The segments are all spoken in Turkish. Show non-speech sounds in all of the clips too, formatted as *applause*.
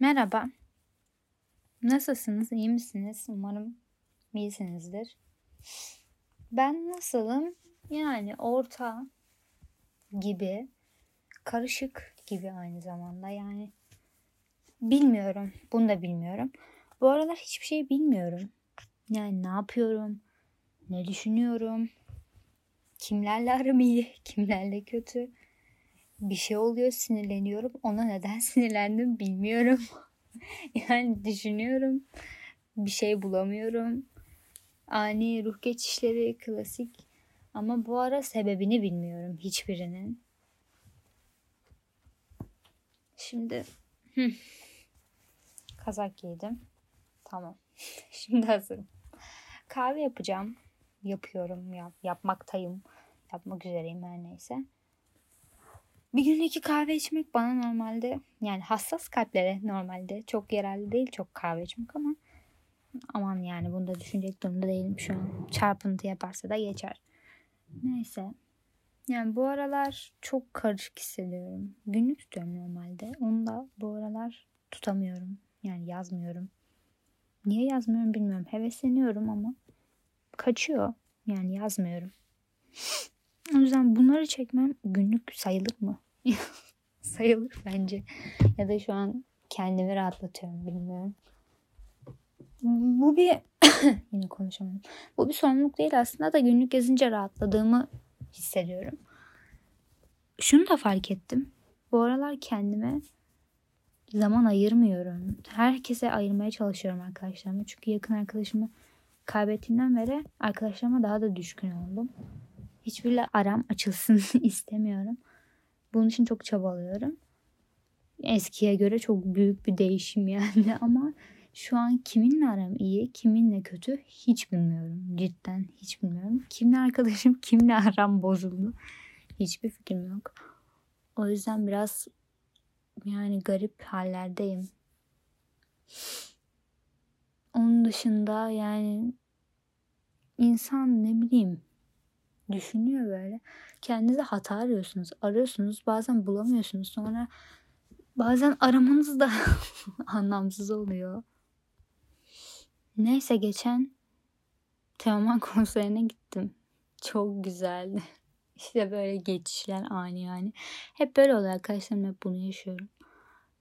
Merhaba. Nasılsınız? İyi misiniz? Umarım iyisinizdir. Ben nasılım? Yani orta gibi, karışık gibi aynı zamanda. Yani bilmiyorum. Bunu da bilmiyorum. Bu aralar hiçbir şey bilmiyorum. Yani ne yapıyorum? Ne düşünüyorum? Kimlerle aram iyi, *laughs* kimlerle kötü? Bir şey oluyor sinirleniyorum. Ona neden *laughs* sinirlendim bilmiyorum. *laughs* yani düşünüyorum. Bir şey bulamıyorum. Ani ruh geçişleri klasik. Ama bu ara sebebini bilmiyorum hiçbirinin. Şimdi kazak giydim. Tamam. *laughs* Şimdi hazırım. Kahve yapacağım. Yapıyorum. Yap, yapmaktayım. Yapmak üzereyim her neyse. Bir günde iki kahve içmek bana normalde yani hassas kalplere normalde çok yararlı değil çok kahve içmek ama aman yani bunu da düşünecek durumda değilim şu an. Çarpıntı yaparsa da geçer. Neyse. Yani bu aralar çok karışık hissediyorum. Günlük tutuyorum normalde. Onu da bu aralar tutamıyorum. Yani yazmıyorum. Niye yazmıyorum bilmiyorum. Hevesleniyorum ama kaçıyor. Yani yazmıyorum. *laughs* O yüzden bunları çekmem günlük sayılır mı? *laughs* sayılır bence. Ya da şu an kendimi rahatlatıyorum bilmiyorum. Bu bir *coughs* yine konuşamadım. Bu bir sorumluluk değil aslında da günlük yazınca rahatladığımı hissediyorum. Şunu da fark ettim. Bu aralar kendime zaman ayırmıyorum. Herkese ayırmaya çalışıyorum arkadaşlarıma. Çünkü yakın arkadaşımı kaybettiğimden beri arkadaşlarıma daha da düşkün oldum hiçbiriyle aram açılsın *laughs* istemiyorum. Bunun için çok çabalıyorum. Eskiye göre çok büyük bir değişim yani *laughs* ama şu an kiminle aram iyi, kiminle kötü hiç bilmiyorum. Cidden hiç bilmiyorum. Kimle arkadaşım, *laughs* kimle aram bozuldu. Hiçbir fikrim yok. O yüzden biraz yani garip hallerdeyim. Onun dışında yani insan ne bileyim düşünüyor böyle. Kendinize hata arıyorsunuz. Arıyorsunuz. Bazen bulamıyorsunuz. Sonra bazen aramanız da *laughs* anlamsız oluyor. Neyse geçen Teoman *laughs* konserine gittim. Çok güzeldi. *laughs* İşte böyle geçişler ani yani. Hep böyle oluyor arkadaşlarım hep bunu yaşıyorum.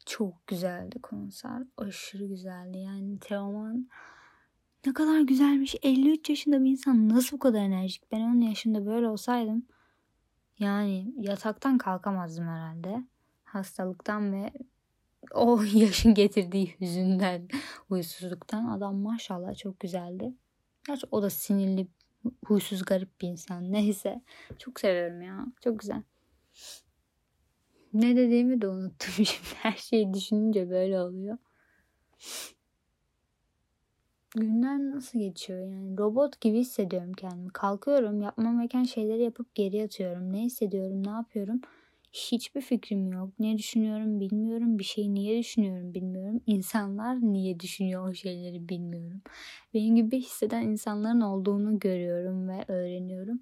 Çok güzeldi konser. Aşırı güzeldi. Yani Teoman ne kadar güzelmiş. 53 yaşında bir insan nasıl bu kadar enerjik? Ben 10 yaşında böyle olsaydım yani yataktan kalkamazdım herhalde. Hastalıktan ve o *laughs* yaşın getirdiği hüzünden, huysuzluktan adam maşallah çok güzeldi. Gerçi o da sinirli, huysuz, garip bir insan. *laughs* Neyse. Çok seviyorum ya. Çok güzel. Ne dediğimi de unuttum *laughs* şimdi. Her şeyi düşününce böyle oluyor günler nasıl geçiyor yani robot gibi hissediyorum kendimi. Kalkıyorum yapmam gereken şeyleri yapıp geri yatıyorum. Ne hissediyorum ne yapıyorum hiçbir fikrim yok. Ne düşünüyorum bilmiyorum. Bir şeyi niye düşünüyorum bilmiyorum. İnsanlar niye düşünüyor o şeyleri bilmiyorum. Benim gibi hisseden insanların olduğunu görüyorum ve öğreniyorum.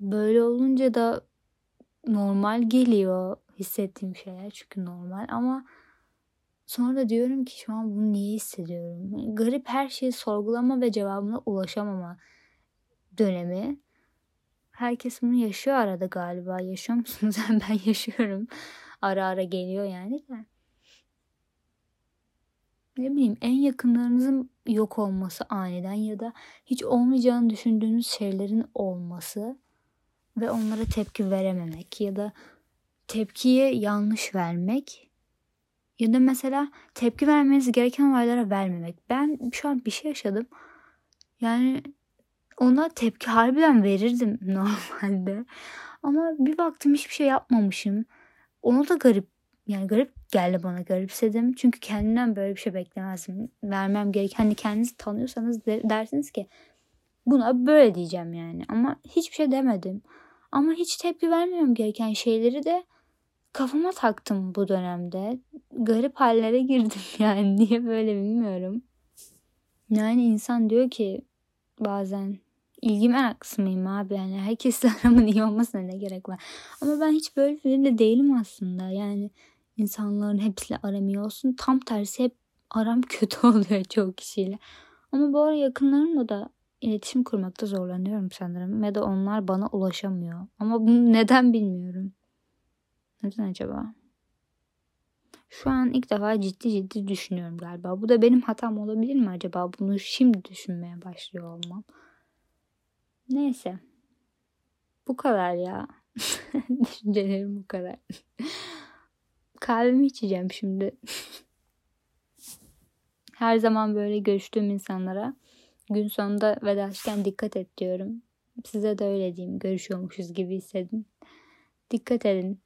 Böyle olunca da normal geliyor hissettiğim şeyler çünkü normal ama Sonra diyorum ki şu an bunu niye hissediyorum? Garip her şeyi sorgulama ve cevabına ulaşamama dönemi. Herkes bunu yaşıyor arada galiba. Yaşıyor musunuz? *laughs* ben yaşıyorum. Ara ara geliyor yani de. Ne bileyim en yakınlarınızın yok olması aniden ya da hiç olmayacağını düşündüğünüz şeylerin olması ve onlara tepki verememek ya da tepkiye yanlış vermek ya da mesela tepki vermeniz gereken olaylara vermemek. Ben şu an bir şey yaşadım. Yani ona tepki harbiden verirdim *laughs* normalde. Ama bir baktım hiçbir şey yapmamışım. Onu da garip yani garip geldi bana garipsedim. Çünkü kendimden böyle bir şey beklemezdim. Vermem gereken hani kendinizi tanıyorsanız dersiniz ki buna böyle diyeceğim yani. Ama hiçbir şey demedim. Ama hiç tepki vermem gereken şeyleri de kafama taktım bu dönemde. Garip hallere girdim *laughs* yani. Niye böyle bilmiyorum. Yani insan diyor ki bazen ilgi meraklısı mıyım abi? Yani herkesle *laughs* aramın iyi olmasına ne gerek var? Ama ben hiç böyle biri de değilim aslında. Yani insanların hepsiyle aram iyi olsun. Tam tersi hep aram *laughs* kötü oluyor çoğu kişiyle. Ama bu ara yakınlarımla da iletişim kurmakta zorlanıyorum sanırım. Ve de onlar bana ulaşamıyor. Ama bunu neden bilmiyorum. Neden acaba? Şu an ilk defa ciddi ciddi düşünüyorum galiba. Bu da benim hatam olabilir mi acaba? Bunu şimdi düşünmeye başlıyor olmam. Neyse. Bu kadar ya. *laughs* Düşüncelerim bu kadar. Kahvemi içeceğim şimdi. *laughs* Her zaman böyle görüştüğüm insanlara gün sonunda vedalaşırken dikkat et diyorum. Size de öyle diyeyim. Görüşüyormuşuz gibi hissedin. Dikkat edin.